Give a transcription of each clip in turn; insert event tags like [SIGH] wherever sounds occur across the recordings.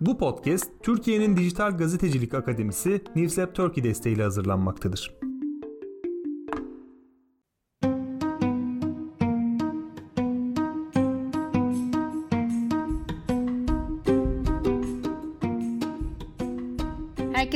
Bu podcast Türkiye'nin Dijital Gazetecilik Akademisi Newslab Turkey desteğiyle hazırlanmaktadır.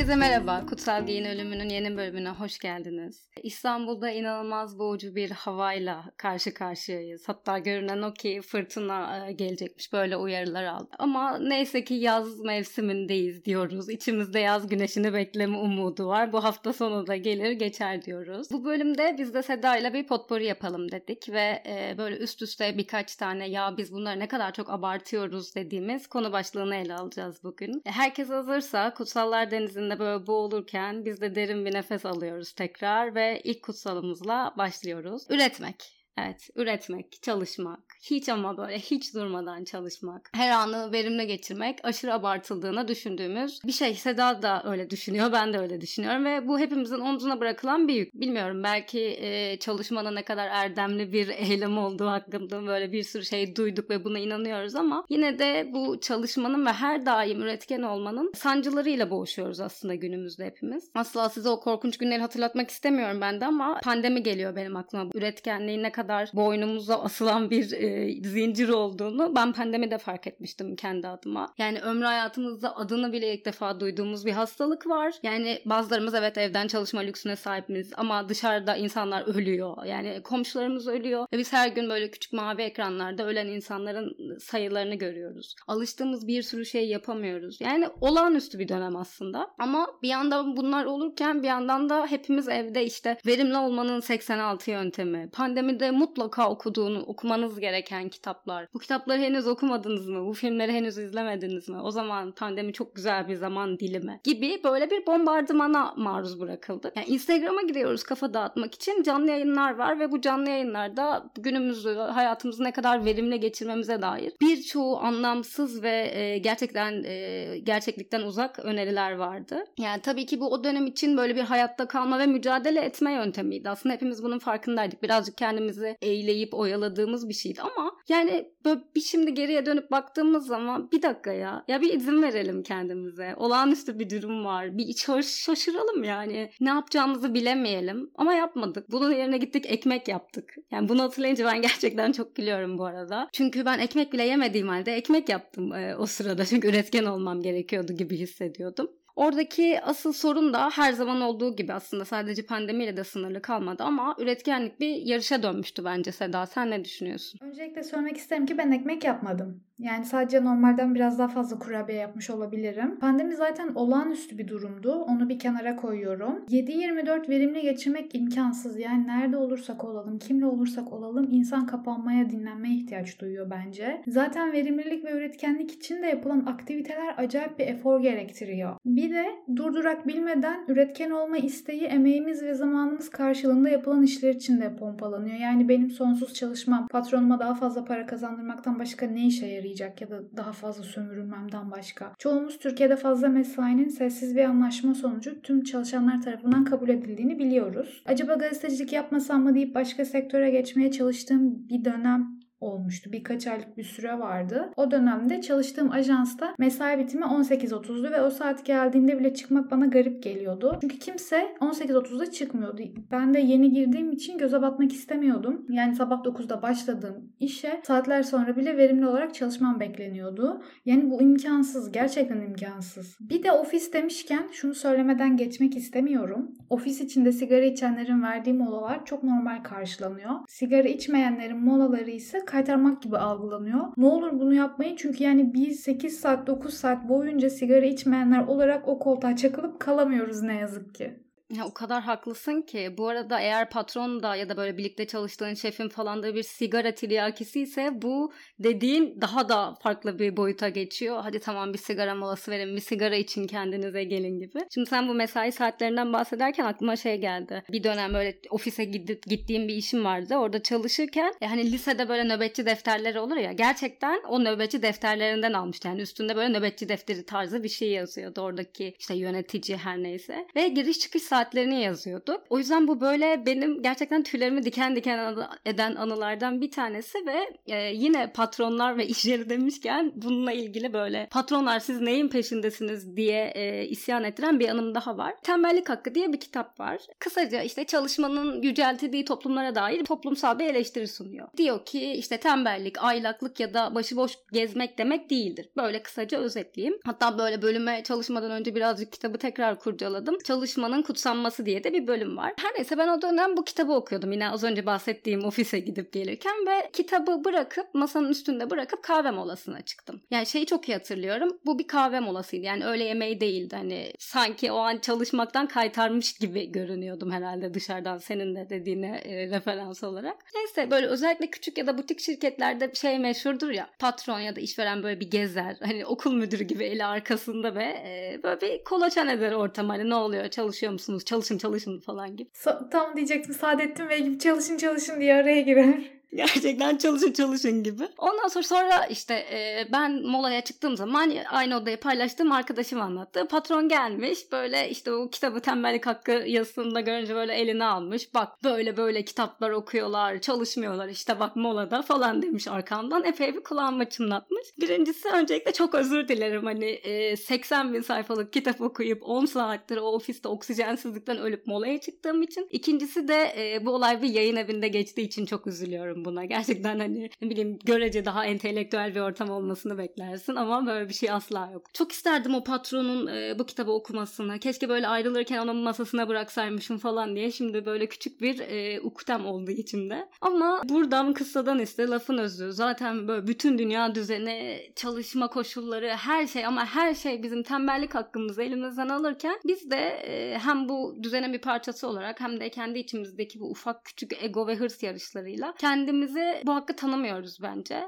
Herkese merhaba. Kutsal Giyin Ölümü'nün yeni bölümüne hoş geldiniz. İstanbul'da inanılmaz boğucu bir havayla karşı karşıyayız. Hatta görünen o ki fırtına e, gelecekmiş. Böyle uyarılar aldı. Ama neyse ki yaz mevsimindeyiz diyoruz. İçimizde yaz güneşini bekleme umudu var. Bu hafta sonu da gelir geçer diyoruz. Bu bölümde biz de Seda ile bir potpourri yapalım dedik ve e, böyle üst üste birkaç tane ya biz bunları ne kadar çok abartıyoruz dediğimiz konu başlığını ele alacağız bugün. Herkes hazırsa Kutsallar Denizi'nde içinde böyle boğulurken biz de derin bir nefes alıyoruz tekrar ve ilk kutsalımızla başlıyoruz. Üretmek. Evet, üretmek, çalışmak, hiç ama böyle hiç durmadan çalışmak, her anı verimli geçirmek aşırı abartıldığını düşündüğümüz bir şey. Seda da öyle düşünüyor, ben de öyle düşünüyorum ve bu hepimizin omzuna bırakılan bir yük. Bilmiyorum belki e, çalışmanın ne kadar erdemli bir [LAUGHS] eylem olduğu hakkında böyle bir sürü şey duyduk ve buna inanıyoruz ama yine de bu çalışmanın ve her daim üretken olmanın sancılarıyla boğuşuyoruz aslında günümüzde hepimiz. Asla size o korkunç günleri hatırlatmak istemiyorum ben de ama pandemi geliyor benim aklıma. Üretkenliğin ne kadar boynumuza asılan bir e, zincir olduğunu ben pandemide fark etmiştim kendi adıma. Yani ömrü hayatımızda adını bile ilk defa duyduğumuz bir hastalık var. Yani bazılarımız evet evden çalışma lüksüne sahibiz ama dışarıda insanlar ölüyor. Yani komşularımız ölüyor ve biz her gün böyle küçük mavi ekranlarda ölen insanların sayılarını görüyoruz. Alıştığımız bir sürü şey yapamıyoruz. Yani olağanüstü bir dönem aslında. Ama bir yandan bunlar olurken bir yandan da hepimiz evde işte verimli olmanın 86 yöntemi. Pandemide mutlaka okuduğunu, okumanız gereken kitaplar. Bu kitapları henüz okumadınız mı? Bu filmleri henüz izlemediniz mi? O zaman pandemi çok güzel bir zaman dilimi gibi böyle bir bombardımana maruz bırakıldı. Yani Instagram'a giriyoruz kafa dağıtmak için canlı yayınlar var ve bu canlı yayınlarda günümüzü, hayatımızı ne kadar verimli geçirmemize dair birçoğu anlamsız ve e, gerçekten e, gerçeklikten uzak öneriler vardı. Yani tabii ki bu o dönem için böyle bir hayatta kalma ve mücadele etme yöntemiydi. Aslında hepimiz bunun farkındaydık. Birazcık kendimizi eğleyip oyaladığımız bir şeydi ama yani böyle bir şimdi geriye dönüp baktığımız zaman bir dakika ya ya bir izin verelim kendimize. Olağanüstü bir durum var. Bir şaşıralım yani. Ne yapacağımızı bilemeyelim ama yapmadık. Bunun yerine gittik ekmek yaptık. Yani bunu hatırlayınca ben [LAUGHS] gerçekten çok gülüyorum bu arada. Çünkü ben ekmek bile yemediğim halde ekmek yaptım e, o sırada. Çünkü üretken olmam gerekiyordu gibi hissediyordum. Oradaki asıl sorun da her zaman olduğu gibi aslında sadece pandemiyle de sınırlı kalmadı ama üretkenlik bir yarışa dönmüştü bence Seda. Sen ne düşünüyorsun? Öncelikle söylemek isterim ki ben ekmek yapmadım. Yani sadece normalden biraz daha fazla kurabiye yapmış olabilirim. Pandemi zaten olağanüstü bir durumdu. Onu bir kenara koyuyorum. 7-24 verimli geçirmek imkansız. Yani nerede olursak olalım, kimle olursak olalım insan kapanmaya, dinlenmeye ihtiyaç duyuyor bence. Zaten verimlilik ve üretkenlik için de yapılan aktiviteler acayip bir efor gerektiriyor. Bir de durdurak bilmeden üretken olma isteği emeğimiz ve zamanımız karşılığında yapılan işler için de pompalanıyor. Yani benim sonsuz çalışmam patronuma daha fazla para kazandırmaktan başka ne işe yarayacak? Yarayacak ya da daha fazla sömürülmemden başka. Çoğumuz Türkiye'de fazla mesainin sessiz bir anlaşma sonucu tüm çalışanlar tarafından kabul edildiğini biliyoruz. Acaba gazetecilik yapmasam mı deyip başka sektöre geçmeye çalıştığım bir dönem olmuştu. Birkaç aylık bir süre vardı. O dönemde çalıştığım ajansta mesai bitimi 18.30'du ve o saat geldiğinde bile çıkmak bana garip geliyordu. Çünkü kimse 18.30'da çıkmıyordu. Ben de yeni girdiğim için göze batmak istemiyordum. Yani sabah 9'da başladığım işe saatler sonra bile verimli olarak çalışmam bekleniyordu. Yani bu imkansız. Gerçekten imkansız. Bir de ofis demişken şunu söylemeden geçmek istemiyorum. Ofis içinde sigara içenlerin verdiği molalar çok normal karşılanıyor. Sigara içmeyenlerin molaları ise kaytarmak gibi algılanıyor. Ne olur bunu yapmayın çünkü yani biz 8 saat 9 saat boyunca sigara içmeyenler olarak o koltuğa çakılıp kalamıyoruz ne yazık ki. Ya o kadar haklısın ki. Bu arada eğer patron da ya da böyle birlikte çalıştığın şefin falan da bir sigara tiryakisi ise bu dediğin daha da farklı bir boyuta geçiyor. Hadi tamam bir sigara molası verin, bir sigara için kendinize gelin gibi. Şimdi sen bu mesai saatlerinden bahsederken aklıma şey geldi. Bir dönem böyle ofise gidip gittiğim bir işim vardı. Orada çalışırken e hani lisede böyle nöbetçi defterleri olur ya. Gerçekten o nöbetçi defterlerinden almıştı. Yani üstünde böyle nöbetçi defteri tarzı bir şey yazıyordu oradaki işte yönetici her neyse. Ve giriş çıkış saat saatlerini yazıyorduk. O yüzden bu böyle benim gerçekten tüylerimi diken diken eden anılardan bir tanesi ve e, yine patronlar ve iş demişken bununla ilgili böyle patronlar siz neyin peşindesiniz diye e, isyan ettiren bir anım daha var. Tembellik Hakkı diye bir kitap var. Kısaca işte çalışmanın yüceltildiği toplumlara dair toplumsal bir eleştiri sunuyor. Diyor ki işte tembellik, aylaklık ya da başıboş gezmek demek değildir. Böyle kısaca özetleyeyim. Hatta böyle bölüme çalışmadan önce birazcık kitabı tekrar kurcaladım. Çalışmanın kutsanması diye de bir bölüm var. Her neyse ben o dönem bu kitabı okuyordum. Yine az önce bahsettiğim ofise gidip gelirken ve kitabı bırakıp masanın üstünde bırakıp kahve molasına çıktım. Yani şeyi çok iyi hatırlıyorum. Bu bir kahve molasıydı. Yani öğle yemeği değildi. Hani sanki o an çalışmaktan kaytarmış gibi görünüyordum herhalde dışarıdan senin de dediğine e, referans olarak. Neyse böyle özellikle küçük ya da butik şirketlerde şey meşhurdur ya patron ya da işveren böyle bir gezer. Hani okul müdürü gibi eli arkasında ve e, böyle bir kolaçan eder ortam. Hani ne oluyor çalışıyor musunuz çalışın çalışın falan gibi. So, tam diyecektim Saadettin Bey gibi çalışın çalışın diye araya girer. Gerçekten çalışın çalışın gibi. Ondan sonra sonra işte e, ben molaya çıktığım zaman aynı odayı paylaştığım arkadaşım anlattı. Patron gelmiş böyle işte o kitabı tembellik hakkı yazısında görünce böyle eline almış. Bak böyle böyle kitaplar okuyorlar çalışmıyorlar işte bak molada falan demiş arkamdan. Epey bir kulağıma çınlatmış. Birincisi öncelikle çok özür dilerim hani e, 80 bin sayfalık kitap okuyup 10 saattir o ofiste oksijensizlikten ölüp molaya çıktığım için. İkincisi de e, bu olay bir yayın evinde geçtiği için çok üzülüyorum buna. Gerçekten hani ne bileyim görece daha entelektüel bir ortam olmasını beklersin ama böyle bir şey asla yok. Çok isterdim o patronun e, bu kitabı okumasını. Keşke böyle ayrılırken onun masasına bıraksaymışım falan diye. Şimdi böyle küçük bir e, uktem oldu içimde. Ama buradan kıssadan iste lafın özü. Zaten böyle bütün dünya düzeni, çalışma koşulları, her şey ama her şey bizim tembellik hakkımızı elimizden alırken biz de e, hem bu düzenin bir parçası olarak hem de kendi içimizdeki bu ufak küçük ego ve hırs yarışlarıyla kendi kendimizi bu hakkı tanımıyoruz bence.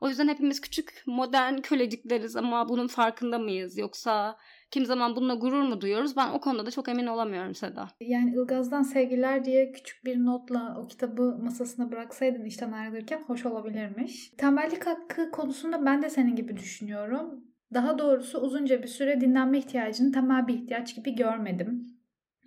O yüzden hepimiz küçük modern kölecikleriz ama bunun farkında mıyız? Yoksa kim zaman bununla gurur mu duyuyoruz? Ben o konuda da çok emin olamıyorum Seda. Yani Ilgaz'dan sevgiler diye küçük bir notla o kitabı masasına bıraksaydın işten ayrılırken hoş olabilirmiş. Tembellik hakkı konusunda ben de senin gibi düşünüyorum. Daha doğrusu uzunca bir süre dinlenme ihtiyacını temel bir ihtiyaç gibi görmedim.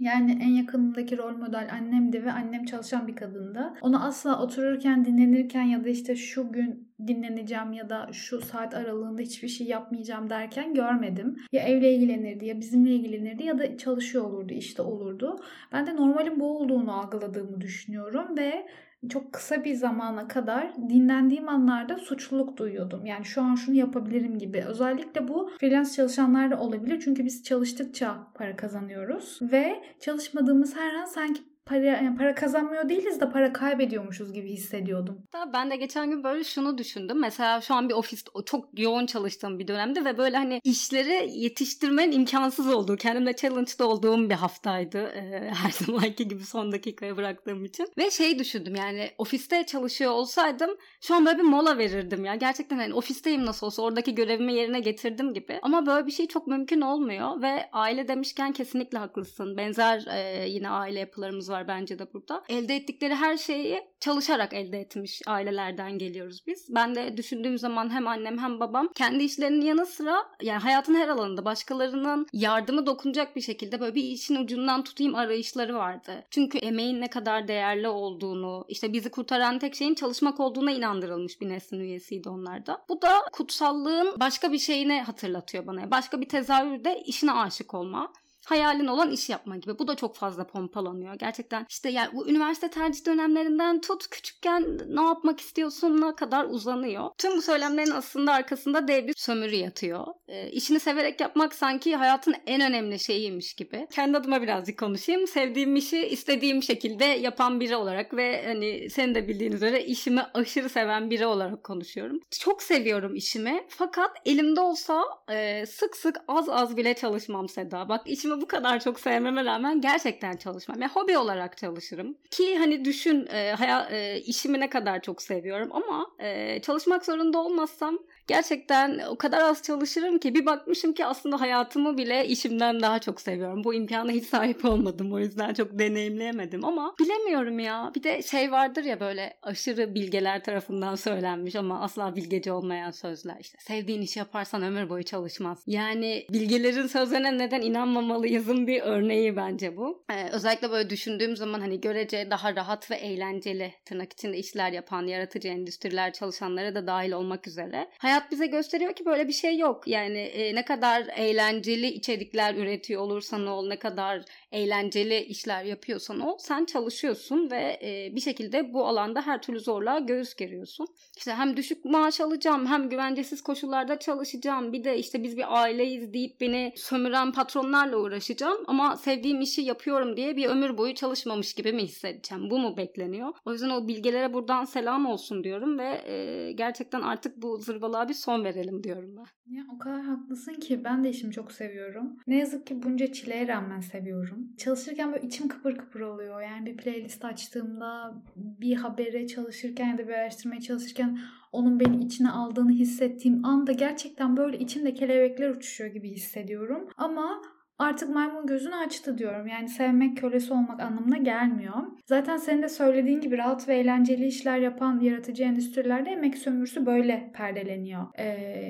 Yani en yakınımdaki rol model annemdi ve annem çalışan bir kadındı. Onu asla otururken, dinlenirken ya da işte şu gün dinleneceğim ya da şu saat aralığında hiçbir şey yapmayacağım derken görmedim. Ya evle ilgilenirdi ya bizimle ilgilenirdi ya da çalışıyor olurdu, işte olurdu. Ben de normalin bu olduğunu algıladığımı düşünüyorum ve çok kısa bir zamana kadar dinlendiğim anlarda suçluluk duyuyordum. Yani şu an şunu yapabilirim gibi. Özellikle bu freelance çalışanlarda olabilir. Çünkü biz çalıştıkça para kazanıyoruz ve çalışmadığımız her an sanki para, yani para kazanmıyor değiliz de para kaybediyormuşuz gibi hissediyordum. Ben de geçen gün böyle şunu düşündüm. Mesela şu an bir ofiste çok yoğun çalıştığım bir dönemde ve böyle hani işleri yetiştirmenin imkansız olduğu, kendimle challenge'da olduğum bir haftaydı. Ee, [LAUGHS] her zamanki gibi son dakikaya bıraktığım için. Ve şey düşündüm yani ofiste çalışıyor olsaydım şu an böyle bir mola verirdim ya. Gerçekten hani ofisteyim nasıl olsa oradaki görevimi yerine getirdim gibi. Ama böyle bir şey çok mümkün olmuyor ve aile demişken kesinlikle haklısın. Benzer e, yine aile yapılarımız var bence de burada. Elde ettikleri her şeyi çalışarak elde etmiş ailelerden geliyoruz biz. Ben de düşündüğüm zaman hem annem hem babam kendi işlerinin yanı sıra yani hayatın her alanında başkalarının yardımı dokunacak bir şekilde böyle bir işin ucundan tutayım arayışları vardı. Çünkü emeğin ne kadar değerli olduğunu, işte bizi kurtaran tek şeyin çalışmak olduğuna inandırılmış bir neslin üyesiydi onlar da. Bu da kutsallığın başka bir şeyini hatırlatıyor bana. Başka bir tezahürde işine aşık olma hayalin olan iş yapma gibi. Bu da çok fazla pompalanıyor. Gerçekten işte yani bu üniversite tercih dönemlerinden tut küçükken ne yapmak istiyorsun'a kadar uzanıyor. Tüm bu söylemlerin aslında arkasında dev bir sömürü yatıyor. E, işini severek yapmak sanki hayatın en önemli şeyiymiş gibi. Kendi adıma birazcık konuşayım. Sevdiğim işi istediğim şekilde yapan biri olarak ve hani senin de bildiğin üzere işimi aşırı seven biri olarak konuşuyorum. Çok seviyorum işimi fakat elimde olsa e, sık sık az az bile çalışmam Seda. Bak işimi bu kadar çok sevmeme rağmen gerçekten çalışmam. Yani hobi olarak çalışırım. Ki hani düşün e, hayal, e, işimi ne kadar çok seviyorum ama e, çalışmak zorunda olmazsam gerçekten o kadar az çalışırım ki bir bakmışım ki aslında hayatımı bile işimden daha çok seviyorum. Bu imkana hiç sahip olmadım o yüzden çok deneyimleyemedim ama bilemiyorum ya. Bir de şey vardır ya böyle aşırı bilgeler tarafından söylenmiş ama asla bilgeci olmayan sözler. İşte sevdiğin işi yaparsan ömür boyu çalışmaz. Yani bilgelerin sözlerine neden inanmamalıyızın bir örneği bence bu. Ee, özellikle böyle düşündüğüm zaman hani görece daha rahat ve eğlenceli tırnak içinde işler yapan yaratıcı endüstriler çalışanlara da dahil olmak üzere. Hayat bize gösteriyor ki böyle bir şey yok. Yani e, ne kadar eğlenceli içerikler üretiyor olursan ol, ne kadar eğlenceli işler yapıyorsan ol, sen çalışıyorsun ve e, bir şekilde bu alanda her türlü zorluğa göğüs geriyorsun. İşte hem düşük maaş alacağım, hem güvencesiz koşullarda çalışacağım. Bir de işte biz bir aileyiz deyip beni sömüren patronlarla uğraşacağım ama sevdiğim işi yapıyorum diye bir ömür boyu çalışmamış gibi mi hissedeceğim? Bu mu bekleniyor? O yüzden o bilgelere buradan selam olsun diyorum ve e, gerçekten artık bu zırvalığa bir son verelim diyorum ben. Ya o kadar haklısın ki ben de işimi çok seviyorum. Ne yazık ki bunca çileye rağmen seviyorum. Çalışırken böyle içim kıpır kıpır oluyor. Yani bir playlist açtığımda bir habere çalışırken ya da bir araştırmaya çalışırken onun beni içine aldığını hissettiğim anda gerçekten böyle içimde kelebekler uçuşuyor gibi hissediyorum. Ama artık maymun gözünü açtı diyorum. Yani sevmek kölesi olmak anlamına gelmiyor. Zaten senin de söylediğin gibi rahat ve eğlenceli işler yapan yaratıcı endüstrilerde emek sömürüsü böyle perdeleniyor. Ee,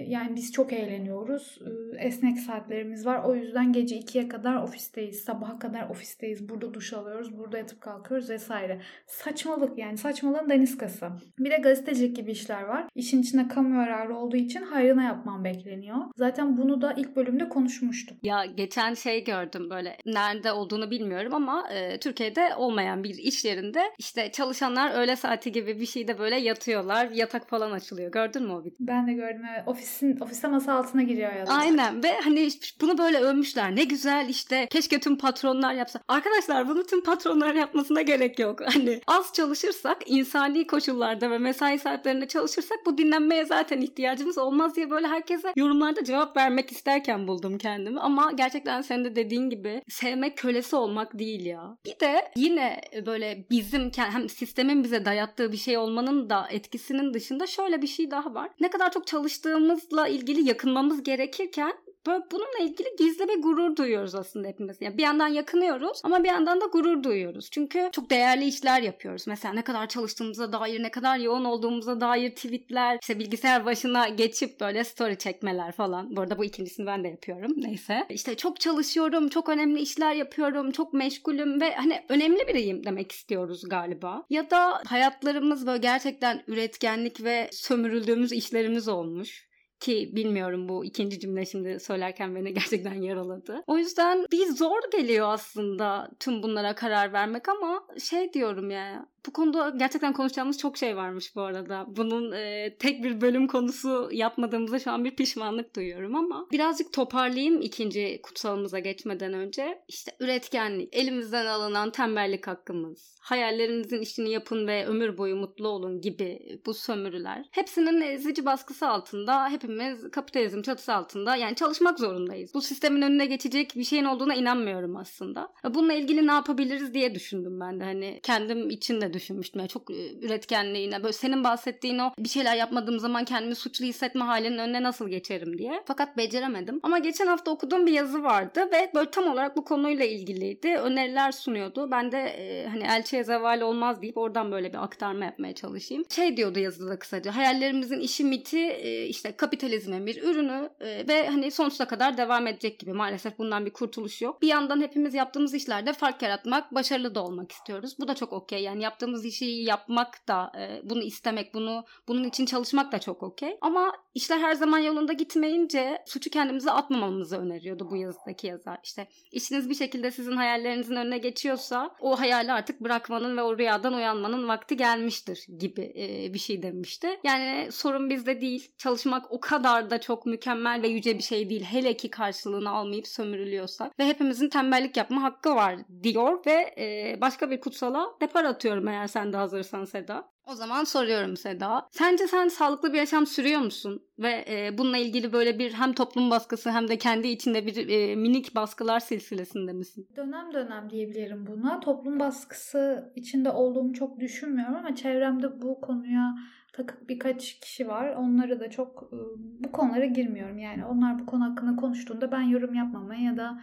yani biz çok eğleniyoruz. Ee, esnek saatlerimiz var. O yüzden gece 2'ye kadar ofisteyiz. Sabaha kadar ofisteyiz. Burada duş alıyoruz. Burada yatıp kalkıyoruz vesaire. Saçmalık yani. Saçmalığın daniskası. Bir de gazetecilik gibi işler var. İşin içinde kamu yararı olduğu için hayrına yapman bekleniyor. Zaten bunu da ilk bölümde konuşmuştuk. Ya geçen şey gördüm böyle nerede olduğunu bilmiyorum ama e, Türkiye'de olmayan bir iş yerinde işte çalışanlar öğle saati gibi bir şeyde böyle yatıyorlar. Yatak falan açılıyor. Gördün mü o videoyu? Ben de gördüm evet. Ofisin, ofiste masa altına giriyor yatak. Aynen ve hani bunu böyle övmüşler. Ne güzel işte keşke tüm patronlar yapsa. Arkadaşlar bunu tüm patronlar yapmasına gerek yok. [LAUGHS] Hani az çalışırsak insani koşullarda ve mesai saatlerinde çalışırsak bu dinlenmeye zaten ihtiyacımız olmaz diye böyle herkese yorumlarda cevap vermek isterken buldum kendimi. Ama gerçekten senin de dediğin gibi sevmek kölesi olmak değil ya. Bir de yine böyle bizim hem sistemin bize dayattığı bir şey olmanın da etkisinin dışında şöyle bir şey daha var. Ne kadar çok çalıştığımızla ilgili yakınmamız gerekirken böyle bununla ilgili gizli bir gurur duyuyoruz aslında hepimiz. Yani bir yandan yakınıyoruz ama bir yandan da gurur duyuyoruz. Çünkü çok değerli işler yapıyoruz. Mesela ne kadar çalıştığımıza dair, ne kadar yoğun olduğumuza dair tweetler, işte bilgisayar başına geçip böyle story çekmeler falan. Bu arada bu ikincisini ben de yapıyorum. Neyse. İşte çok çalışıyorum, çok önemli işler yapıyorum, çok meşgulüm ve hani önemli biriyim demek istiyoruz galiba. Ya da hayatlarımız böyle gerçekten üretkenlik ve sömürüldüğümüz işlerimiz olmuş. Ki bilmiyorum bu ikinci cümle şimdi söylerken beni [LAUGHS] gerçekten yaraladı. O yüzden bir zor geliyor aslında tüm bunlara karar vermek ama şey diyorum ya bu konuda gerçekten konuşacağımız çok şey varmış bu arada. Bunun e, tek bir bölüm konusu yapmadığımıza şu an bir pişmanlık duyuyorum ama birazcık toparlayayım ikinci kutsalımıza geçmeden önce. İşte üretkenlik, elimizden alınan tembellik hakkımız, hayallerinizin işini yapın ve ömür boyu mutlu olun gibi bu sömürüler. Hepsinin ezici baskısı altında hepimiz kapitalizm çatısı altında yani çalışmak zorundayız. Bu sistemin önüne geçecek bir şeyin olduğuna inanmıyorum aslında. Bununla ilgili ne yapabiliriz diye düşündüm ben de hani kendim için de düşünmüştüm. Yani çok üretkenliğine böyle senin bahsettiğin o bir şeyler yapmadığım zaman kendimi suçlu hissetme halinin önüne nasıl geçerim diye. Fakat beceremedim. Ama geçen hafta okuduğum bir yazı vardı ve böyle tam olarak bu konuyla ilgiliydi. Öneriler sunuyordu. Ben de e, hani elçiye zeval olmaz deyip oradan böyle bir aktarma yapmaya çalışayım. Şey diyordu yazıda kısaca. Hayallerimizin işi miti e, işte kapitalizmin bir ürünü e, ve hani sonsuza kadar devam edecek gibi. Maalesef bundan bir kurtuluş yok. Bir yandan hepimiz yaptığımız işlerde fark yaratmak, başarılı da olmak istiyoruz. Bu da çok okey. Yani yap yaptığımız işi yapmak da e, bunu istemek, bunu bunun için çalışmak da çok okey. Ama işler her zaman yolunda gitmeyince suçu kendimize atmamamızı öneriyordu bu yazıdaki yazar. İşte işiniz bir şekilde sizin hayallerinizin önüne geçiyorsa o hayali artık bırakmanın ve o rüyadan uyanmanın vakti gelmiştir gibi e, bir şey demişti. Yani sorun bizde değil. Çalışmak o kadar da çok mükemmel ve yüce bir şey değil. Hele ki karşılığını almayıp sömürülüyorsak. Ve hepimizin tembellik yapma hakkı var diyor ve e, başka bir kutsala depar atıyorum eğer sen de hazırsan Seda. O zaman soruyorum Seda. Sence sen sağlıklı bir yaşam sürüyor musun? Ve e, bununla ilgili böyle bir hem toplum baskısı hem de kendi içinde bir e, minik baskılar silsilesinde misin? Dönem dönem diyebilirim buna. Toplum baskısı içinde olduğumu çok düşünmüyorum ama çevremde bu konuya takık birkaç kişi var. Onları da çok e, bu konulara girmiyorum. Yani onlar bu konu hakkında konuştuğunda ben yorum yapmamaya ya da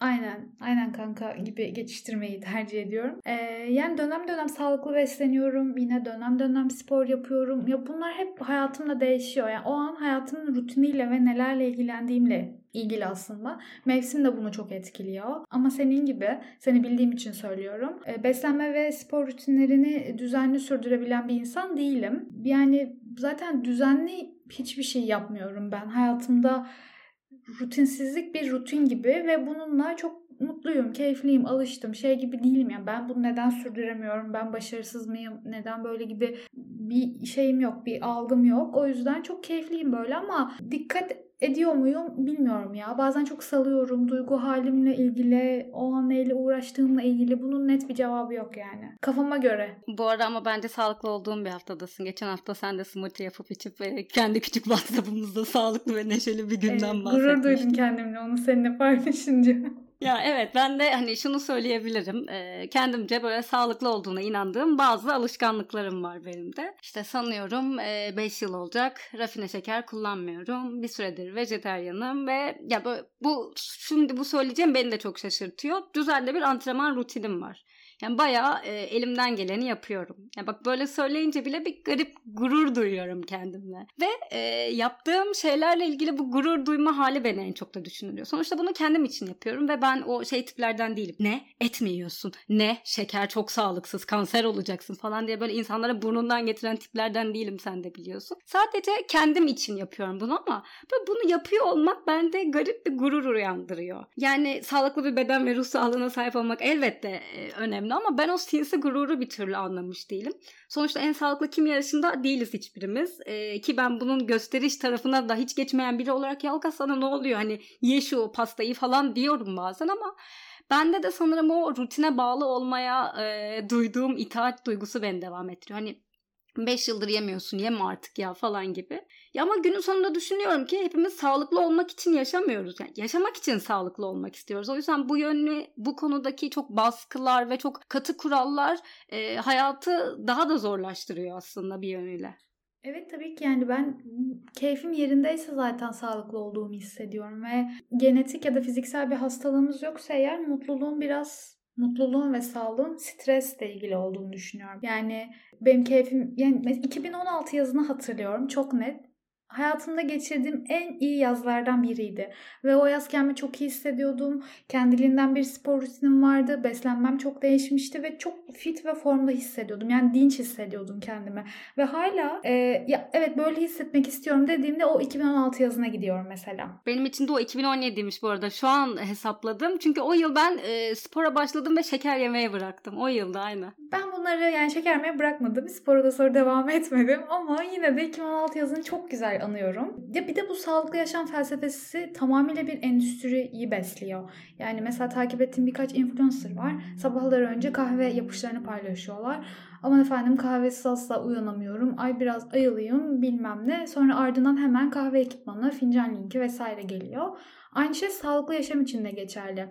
Aynen, aynen kanka gibi geçiştirmeyi tercih ediyorum. Ee, yani dönem dönem sağlıklı besleniyorum. Yine dönem dönem spor yapıyorum. Ya bunlar hep hayatımda değişiyor. Yani o an hayatımın rutiniyle ve nelerle ilgilendiğimle ilgili aslında. Mevsim de bunu çok etkiliyor. Ama senin gibi, seni bildiğim için söylüyorum. Ee, beslenme ve spor rutinlerini düzenli sürdürebilen bir insan değilim. Yani zaten düzenli hiçbir şey yapmıyorum ben. Hayatımda rutinsizlik bir rutin gibi ve bununla çok mutluyum, keyifliyim, alıştım. Şey gibi değilim ya ben bunu neden sürdüremiyorum, ben başarısız mıyım, neden böyle gibi bir şeyim yok, bir algım yok. O yüzden çok keyifliyim böyle ama dikkat ediyor muyum bilmiyorum ya. Bazen çok salıyorum. Duygu halimle ilgili, o an neyle uğraştığımla ilgili bunun net bir cevabı yok yani. Kafama göre. Bu arada ama bence sağlıklı olduğum bir haftadasın. Geçen hafta sen de smoothie yapıp içip kendi küçük [LAUGHS] WhatsApp'ımızda sağlıklı ve neşeli bir günden evet, bahsetmiştin. Gurur duydum kendimle onu seninle paylaşınca. [LAUGHS] Ya evet ben de hani şunu söyleyebilirim. E, kendimce böyle sağlıklı olduğuna inandığım bazı alışkanlıklarım var benim de. İşte sanıyorum 5 e, yıl olacak rafine şeker kullanmıyorum. Bir süredir vejeteryanım ve ya böyle bu şimdi bu söyleyeceğim beni de çok şaşırtıyor. Düzenli bir antrenman rutinim var. Yani bayağı e, elimden geleni yapıyorum. Yani bak böyle söyleyince bile bir garip gurur duyuyorum kendimle. Ve e, yaptığım şeylerle ilgili bu gurur duyma hali beni en çok da düşünülüyor. Sonuçta bunu kendim için yapıyorum ve ben o şey tiplerden değilim. Ne? Et mi yiyorsun? Ne? Şeker çok sağlıksız, kanser olacaksın falan diye böyle insanlara burnundan getiren tiplerden değilim sen de biliyorsun. Sadece kendim için yapıyorum bunu ama böyle bunu yapıyor olmak bende garip bir gurur uyandırıyor. Yani sağlıklı bir beden ve ruh sağlığına sahip olmak elbette e, önemli önemli ama ben o sinsi gururu bir türlü anlamış değilim. Sonuçta en sağlıklı kim yarışında değiliz hiçbirimiz. Ee, ki ben bunun gösteriş tarafına da hiç geçmeyen biri olarak Yalga sana ne oluyor hani ye şu pastayı falan diyorum bazen ama bende de sanırım o rutine bağlı olmaya e, duyduğum itaat duygusu beni devam ettiriyor. Hani 5 yıldır yemiyorsun yeme artık ya falan gibi. Ya ama günün sonunda düşünüyorum ki hepimiz sağlıklı olmak için yaşamıyoruz. Yani yaşamak için sağlıklı olmak istiyoruz. O yüzden bu yönlü bu konudaki çok baskılar ve çok katı kurallar e, hayatı daha da zorlaştırıyor aslında bir yönüyle. Evet tabii ki yani ben keyfim yerindeyse zaten sağlıklı olduğumu hissediyorum ve genetik ya da fiziksel bir hastalığımız yoksa eğer mutluluğum biraz mutluluğun ve sağlığın stresle ilgili olduğunu düşünüyorum. Yani benim keyfim yani 2016 yazını hatırlıyorum çok net hayatımda geçirdiğim en iyi yazlardan biriydi. Ve o yaz kendimi çok iyi hissediyordum. Kendiliğinden bir spor rutinim vardı. Beslenmem çok değişmişti ve çok fit ve formda hissediyordum. Yani dinç hissediyordum kendimi. Ve hala e, ya evet böyle hissetmek istiyorum dediğimde o 2016 yazına gidiyorum mesela. Benim için de o 2017'ymiş bu arada. Şu an hesapladım. Çünkü o yıl ben e, spora başladım ve şeker yemeye bıraktım. O yılda aynı. Ben bunları yani şeker yemeye bırakmadım. Spora da sonra devam etmedim. Ama yine de 2016 yazını çok güzel anıyorum. Ya bir de bu sağlıklı yaşam felsefesi tamamıyla bir endüstriyi besliyor. Yani mesela takip ettiğim birkaç influencer var. Sabahları önce kahve yapışlarını paylaşıyorlar. Aman efendim kahvesiz asla uyanamıyorum. Ay biraz ayılıyım bilmem ne. Sonra ardından hemen kahve ekipmanı, fincan linki vesaire geliyor. Aynı şey sağlıklı yaşam için de geçerli.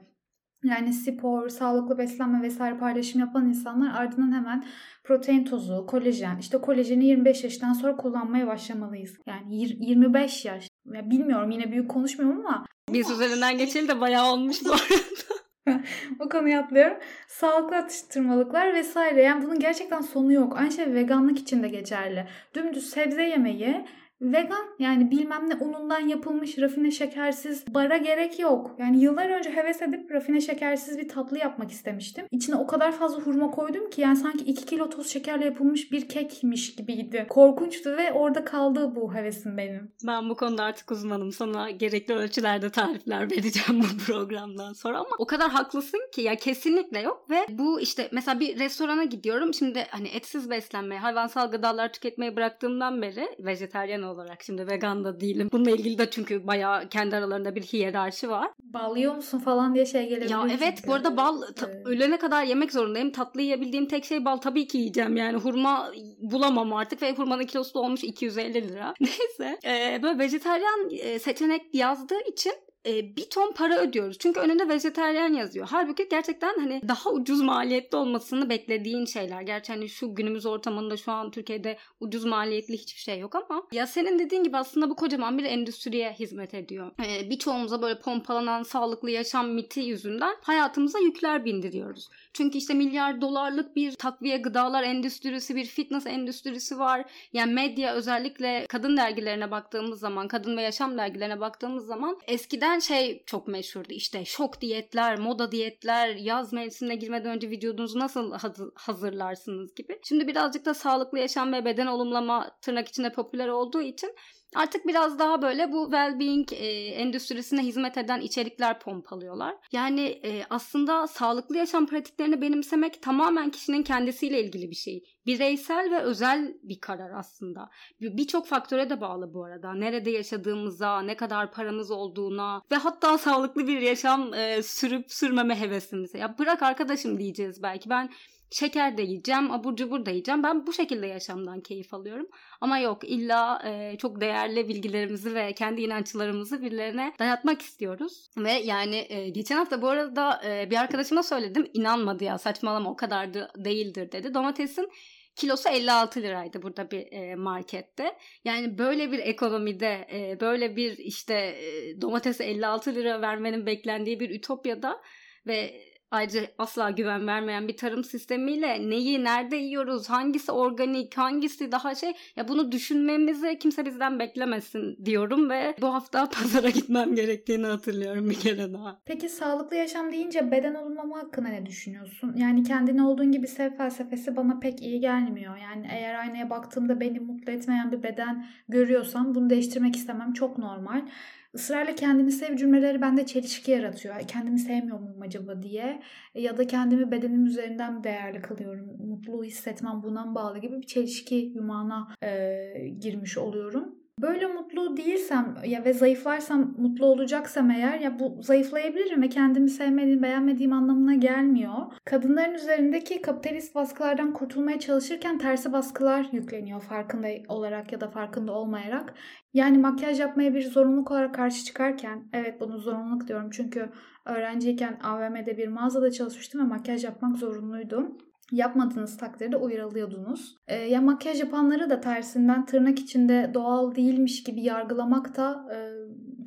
Yani spor, sağlıklı beslenme vesaire paylaşım yapan insanlar ardından hemen protein tozu, kolajen. İşte kolajeni 25 yaştan sonra kullanmaya başlamalıyız. Yani 25 yaş. Ya bilmiyorum yine büyük konuşmuyorum ama. Biz üzerinden geçeli de bayağı olmuş bu arada. [LAUGHS] o konuyu atlıyorum. Sağlıklı atıştırmalıklar vesaire. Yani bunun gerçekten sonu yok. Aynı şey veganlık için de geçerli. Dümdüz sebze yemeği Vegan yani bilmem ne unundan yapılmış rafine şekersiz bara gerek yok. Yani yıllar önce heves edip rafine şekersiz bir tatlı yapmak istemiştim. İçine o kadar fazla hurma koydum ki yani sanki 2 kilo toz şekerle yapılmış bir kekmiş gibiydi. Korkunçtu ve orada kaldı bu hevesim benim. Ben bu konuda artık uzmanım. Sana gerekli ölçülerde tarifler [LAUGHS] vereceğim bu programdan sonra ama o kadar haklısın ki ya kesinlikle yok ve bu işte mesela bir restorana gidiyorum. Şimdi hani etsiz beslenmeye, hayvansal gıdalar tüketmeyi bıraktığımdan beri vejeteryan olarak. Şimdi vegan da değilim. Bununla ilgili de çünkü bayağı kendi aralarında bir hiyerarşi var. Bal yiyor musun falan diye şey gelebilir. Ya evet çünkü. bu arada bal ta- evet. ölene kadar yemek zorundayım. Tatlı yiyebildiğim tek şey bal tabii ki yiyeceğim yani. Hurma bulamam artık ve hurmanın kilosu da olmuş 250 lira. [LAUGHS] Neyse. Ee, böyle vejeteryan seçenek yazdığı için e, bir ton para ödüyoruz. Çünkü önünde vejeteryan yazıyor. Halbuki gerçekten hani daha ucuz maliyetli olmasını beklediğin şeyler. Gerçi hani şu günümüz ortamında şu an Türkiye'de ucuz maliyetli hiçbir şey yok ama ya senin dediğin gibi aslında bu kocaman bir endüstriye hizmet ediyor. E, birçoğumuza böyle pompalanan sağlıklı yaşam miti yüzünden hayatımıza yükler bindiriyoruz. Çünkü işte milyar dolarlık bir takviye gıdalar endüstrisi, bir fitness endüstrisi var. Yani medya özellikle kadın dergilerine baktığımız zaman, kadın ve yaşam dergilerine baktığımız zaman eskiden şey çok meşhurdu. İşte şok diyetler, moda diyetler, yaz mevsimine girmeden önce vücudunuzu nasıl hazırlarsınız gibi. Şimdi birazcık da sağlıklı yaşam ve beden olumlama tırnak içinde popüler olduğu için Artık biraz daha böyle bu well-being e, endüstrisine hizmet eden içerikler pompalıyorlar. Yani e, aslında sağlıklı yaşam pratiklerini benimsemek tamamen kişinin kendisiyle ilgili bir şey. Bireysel ve özel bir karar aslında. Birçok faktöre de bağlı bu arada. Nerede yaşadığımıza, ne kadar paramız olduğuna ve hatta sağlıklı bir yaşam e, sürüp sürmeme hevesimize. Ya bırak arkadaşım diyeceğiz belki. Ben şeker de yiyeceğim, abur cubur da yiyeceğim. Ben bu şekilde yaşamdan keyif alıyorum. Ama yok illa e, çok değerli bilgilerimizi ve kendi inançlarımızı birilerine dayatmak istiyoruz. Ve yani e, geçen hafta bu arada e, bir arkadaşıma söyledim. inanmadı ya saçmalama o kadar da değildir dedi. Domatesin kilosu 56 liraydı burada bir e, markette. Yani böyle bir ekonomide e, böyle bir işte e, domatese 56 lira vermenin beklendiği bir ütopyada ve Ayrıca asla güven vermeyen bir tarım sistemiyle neyi nerede yiyoruz, hangisi organik, hangisi daha şey ya bunu düşünmemizi kimse bizden beklemesin diyorum ve bu hafta [LAUGHS] pazara gitmem gerektiğini hatırlıyorum bir kere daha. Peki sağlıklı yaşam deyince beden olumlama hakkında ne düşünüyorsun? Yani kendini olduğun gibi sev felsefesi bana pek iyi gelmiyor. Yani eğer aynaya baktığımda beni mutlu etmeyen bir beden görüyorsam bunu değiştirmek istemem çok normal. Israrla kendini sev cümleleri bende çelişki yaratıyor. Kendimi sevmiyor muyum acaba diye. E, ya da kendimi bedenim üzerinden değerli kılıyorum. Mutluluğu hissetmem bundan bağlı gibi bir çelişki yumağına e, girmiş oluyorum. Böyle mutlu değilsem ya ve zayıflarsam mutlu olacaksam eğer ya bu zayıflayabilirim ve kendimi sevmediğim, beğenmediğim anlamına gelmiyor. Kadınların üzerindeki kapitalist baskılardan kurtulmaya çalışırken tersi baskılar yükleniyor farkında olarak ya da farkında olmayarak. Yani makyaj yapmaya bir zorunluluk olarak karşı çıkarken evet bunu zorunluluk diyorum çünkü öğrenciyken AVM'de bir mağazada çalışmıştım ve makyaj yapmak zorunluydum yapmadığınız takdirde uyarılıyordunuz. E, ya makyaj yapanları da tersinden tırnak içinde doğal değilmiş gibi yargılamak da e,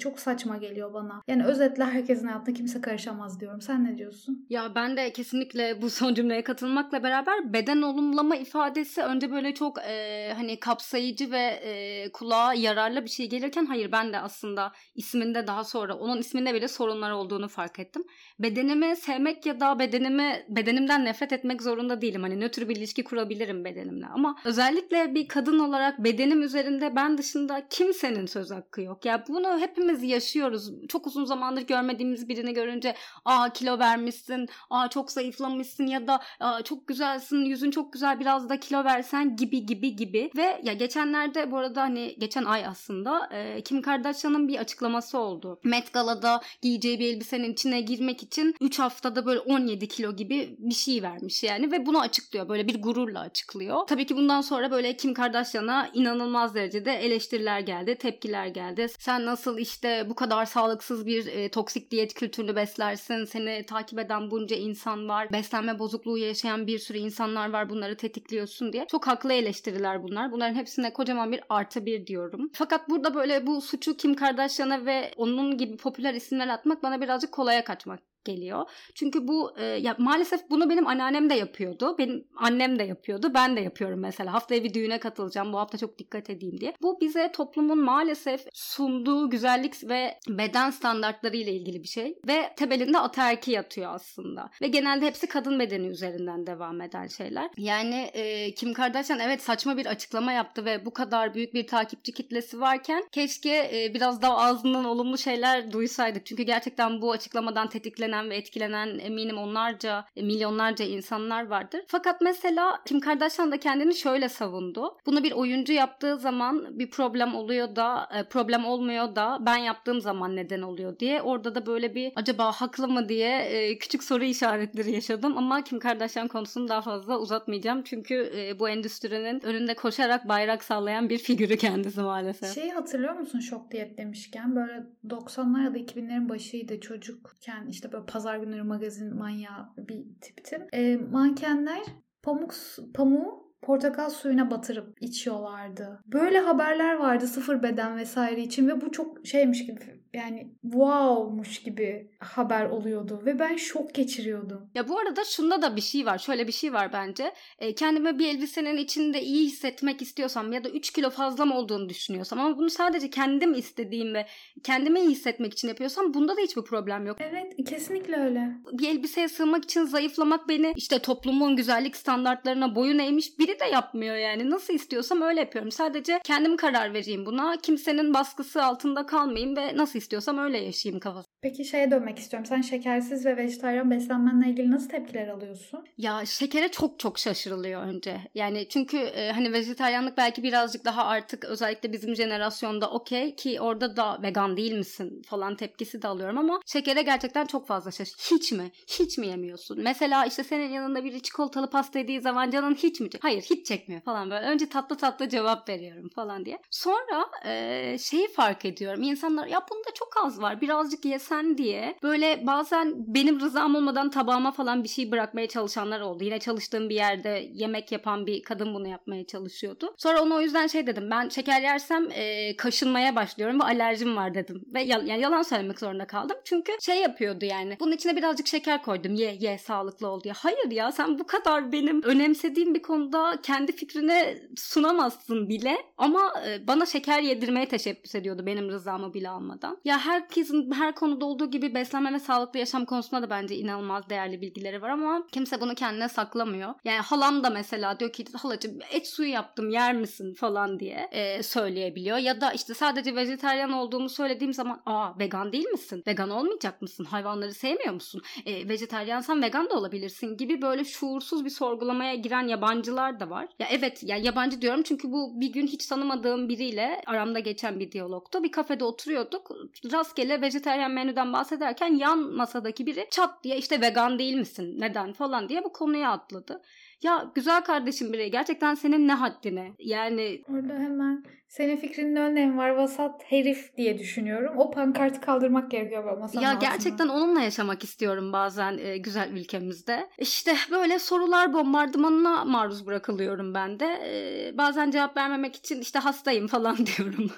çok saçma geliyor bana. Yani özetle herkesin hayatına kimse karışamaz diyorum. Sen ne diyorsun? Ya ben de kesinlikle bu son cümleye katılmakla beraber beden olumlama ifadesi önce böyle çok e, hani kapsayıcı ve e, kulağa yararlı bir şey gelirken hayır ben de aslında isminde daha sonra onun isminde bile sorunlar olduğunu fark ettim. Bedenimi sevmek ya da bedenimi bedenimden nefret etmek zorunda değilim. Hani nötr bir ilişki kurabilirim bedenimle ama özellikle bir kadın olarak bedenim üzerinde ben dışında kimsenin söz hakkı yok. Ya bunu hepimiz hepimiz yaşıyoruz. Çok uzun zamandır görmediğimiz birini görünce aa kilo vermişsin, aa çok zayıflamışsın ya da aa, çok güzelsin, yüzün çok güzel biraz da kilo versen gibi gibi gibi. Ve ya geçenlerde bu arada hani geçen ay aslında e, Kim Kardashian'ın bir açıklaması oldu. Met Gala'da giyeceği bir elbisenin içine girmek için 3 haftada böyle 17 kilo gibi bir şey vermiş yani ve bunu açıklıyor. Böyle bir gururla açıklıyor. Tabii ki bundan sonra böyle Kim Kardashian'a inanılmaz derecede eleştiriler geldi, tepkiler geldi. Sen nasıl işte işte bu kadar sağlıksız bir e, toksik diyet kültürünü beslersin. Seni takip eden bunca insan var. Beslenme bozukluğu yaşayan bir sürü insanlar var. Bunları tetikliyorsun diye. Çok haklı eleştiriler bunlar. Bunların hepsine kocaman bir artı bir diyorum. Fakat burada böyle bu suçu Kim Kardashian'a ve onun gibi popüler isimler atmak bana birazcık kolaya kaçmak geliyor. Çünkü bu e, ya maalesef bunu benim anneannem de yapıyordu. Benim annem de yapıyordu. Ben de yapıyorum mesela. Haftaya bir düğüne katılacağım. Bu hafta çok dikkat edeyim diye. Bu bize toplumun maalesef sunduğu güzellik ve beden standartları ile ilgili bir şey ve temelinde ataerki yatıyor aslında. Ve genelde hepsi kadın bedeni üzerinden devam eden şeyler. Yani e, Kim Kardashian evet saçma bir açıklama yaptı ve bu kadar büyük bir takipçi kitlesi varken keşke e, biraz daha ağzından olumlu şeyler duysaydık. Çünkü gerçekten bu açıklamadan tetiklenen etkilenen ve etkilenen eminim onlarca, milyonlarca insanlar vardır. Fakat mesela Kim Kardashian da kendini şöyle savundu. Bunu bir oyuncu yaptığı zaman bir problem oluyor da, e, problem olmuyor da ben yaptığım zaman neden oluyor diye. Orada da böyle bir acaba haklı mı diye e, küçük soru işaretleri yaşadım ama Kim Kardashian konusunu daha fazla uzatmayacağım. Çünkü e, bu endüstrinin önünde koşarak bayrak sallayan bir figürü kendisi maalesef. Şeyi hatırlıyor musun şok diyet demişken böyle 90'lar ya da 2000'lerin başıydı çocukken işte böyle pazar günleri magazin manyağı bir tiptim. E, mankenler pamuk pamuğu portakal suyuna batırıp içiyorlardı. Böyle haberler vardı sıfır beden vesaire için ve bu çok şeymiş gibi yani wowmuş gibi haber oluyordu ve ben şok geçiriyordum. Ya bu arada şunda da bir şey var. Şöyle bir şey var bence. E, kendime bir elbisenin içinde iyi hissetmek istiyorsam ya da 3 kilo fazla mı olduğunu düşünüyorsam ama bunu sadece kendim istediğim ve kendime iyi hissetmek için yapıyorsam bunda da hiçbir problem yok. Evet kesinlikle öyle. Bir elbiseye sığmak için zayıflamak beni işte toplumun güzellik standartlarına boyun eğmiş biri de yapmıyor yani. Nasıl istiyorsam öyle yapıyorum. Sadece kendim karar vereyim buna. Kimsenin baskısı altında kalmayayım ve nasıl istiyorsam öyle yaşayayım kafası. Peki şeye dönmek istiyorum. Sen şekersiz ve vejetaryen beslenmenle ilgili nasıl tepkiler alıyorsun? Ya şekere çok çok şaşırılıyor önce. Yani çünkü e, hani vejetaryenlik belki birazcık daha artık özellikle bizim jenerasyonda okey ki orada da vegan değil misin falan tepkisi de alıyorum ama şekere gerçekten çok fazla şaşır. Hiç mi? Hiç mi yemiyorsun? Mesela işte senin yanında bir çikolatalı pasta yediği zaman canın hiç mi? Hayır hiç çekmiyor falan böyle. Önce tatlı tatlı cevap veriyorum falan diye. Sonra e, şeyi fark ediyorum. İnsanlar ya bunda çok az var. Birazcık yesen diye. Böyle bazen benim rızam olmadan tabağıma falan bir şey bırakmaya çalışanlar oldu. Yine çalıştığım bir yerde yemek yapan bir kadın bunu yapmaya çalışıyordu. Sonra ona o yüzden şey dedim. Ben şeker yersem e, kaşınmaya başlıyorum ve alerjim var dedim. Ve yal- yani yalan söylemek zorunda kaldım. Çünkü şey yapıyordu yani. Bunun içine birazcık şeker koydum. Ye ye sağlıklı ol diye. Hayır ya sen bu kadar benim önemsediğim bir konuda kendi fikrini sunamazsın bile. Ama e, bana şeker yedirmeye teşebbüs ediyordu benim rızamı bile almadan. Ya herkesin her konuda olduğu gibi beslenme ve sağlıklı yaşam konusunda da bence inanılmaz değerli bilgileri var ama kimse bunu kendine saklamıyor. Yani halam da mesela diyor ki halacığım et suyu yaptım yer misin falan diye e, söyleyebiliyor. Ya da işte sadece vejetaryen olduğumu söylediğim zaman aa vegan değil misin? Vegan olmayacak mısın? Hayvanları sevmiyor musun? E, vejetaryensen vegan da olabilirsin gibi böyle şuursuz bir sorgulamaya giren yabancılar da var. Ya evet ya yabancı diyorum çünkü bu bir gün hiç tanımadığım biriyle aramda geçen bir diyalogtu. Bir kafede oturuyorduk. Rastgele vejetaryen menüden bahsederken yan masadaki biri çat diye işte vegan değil misin? Neden falan diye bu konuya atladı. Ya güzel kardeşim birey gerçekten senin ne haddine? Yani Orada hemen senin fikrinin ne önemi var vasat herif diye düşünüyorum. O pankartı kaldırmak gerekiyor masanın ya altına. gerçekten onunla yaşamak istiyorum bazen e, güzel ülkemizde. İşte böyle sorular bombardımanına maruz bırakılıyorum ben de. E, bazen cevap vermemek için işte hastayım falan [LAUGHS] diyorum.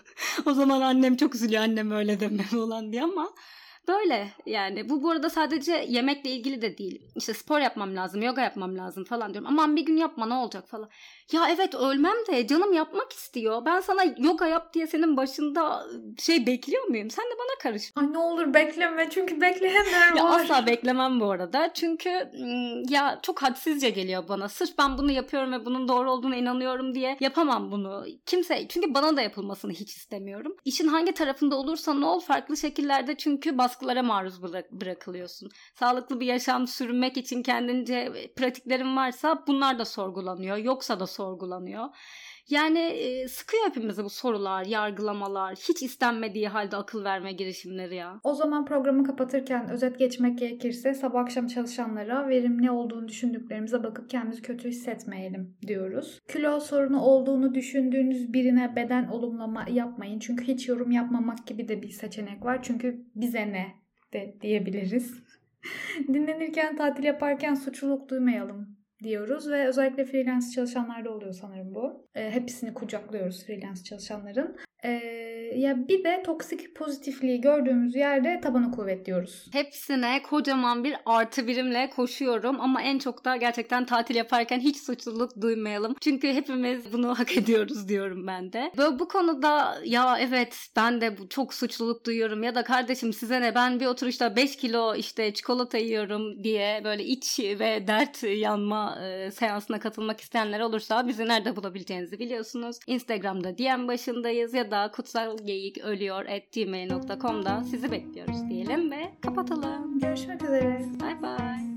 o zaman annem çok üzülüyor annem öyle deme falan diye ama Böyle yani bu bu arada sadece yemekle ilgili de değil. İşte spor yapmam lazım, yoga yapmam lazım falan diyorum. Aman bir gün yapma ne olacak falan. Ya evet ölmem de canım yapmak istiyor. Ben sana yoga yap diye senin başında şey bekliyor muyum? Sen de bana karış. Ay ne olur bekleme çünkü bekleyenler [LAUGHS] Ya asla beklemem bu arada. Çünkü ya çok hadsizce geliyor bana. Sırf ben bunu yapıyorum ve bunun doğru olduğuna inanıyorum diye yapamam bunu. Kimse çünkü bana da yapılmasını hiç istemiyorum. İşin hangi tarafında olursan ol farklı şekillerde çünkü baskılara maruz bırak- bırakılıyorsun. Sağlıklı bir yaşam sürmek için kendince pratiklerin varsa bunlar da sorgulanıyor. Yoksa da sorgulanıyor. Yani e, sıkıyor hepimizi bu sorular, yargılamalar, hiç istenmediği halde akıl verme girişimleri ya. O zaman programı kapatırken özet geçmek gerekirse sabah akşam çalışanlara verimli olduğunu düşündüklerimize bakıp kendimizi kötü hissetmeyelim diyoruz. Kilo sorunu olduğunu düşündüğünüz birine beden olumlama yapmayın. Çünkü hiç yorum yapmamak gibi de bir seçenek var. Çünkü bize ne de diyebiliriz. [LAUGHS] Dinlenirken, tatil yaparken suçluluk duymayalım diyoruz ve özellikle freelance çalışanlarda oluyor sanırım bu. E, hepsini kucaklıyoruz freelance çalışanların. E, ya bir de toksik pozitifliği gördüğümüz yerde tabanı kuvvet diyoruz. Hepsine kocaman bir artı birimle koşuyorum ama en çok da gerçekten tatil yaparken hiç suçluluk duymayalım. Çünkü hepimiz bunu hak [LAUGHS] ediyoruz diyorum ben de. Böyle bu konuda ya evet ben de çok suçluluk duyuyorum ya da kardeşim size ne ben bir oturuşta 5 kilo işte çikolata yiyorum diye böyle iç ve dert yanma e, seansına katılmak isteyenler olursa bizi nerede bulabileceğinizi biliyorsunuz. Instagram'da DM başındayız ya da kutsal geyiköylüyor.gmail.com'da sizi bekliyoruz diyelim ve kapatalım. Görüşmek üzere. Bye bye.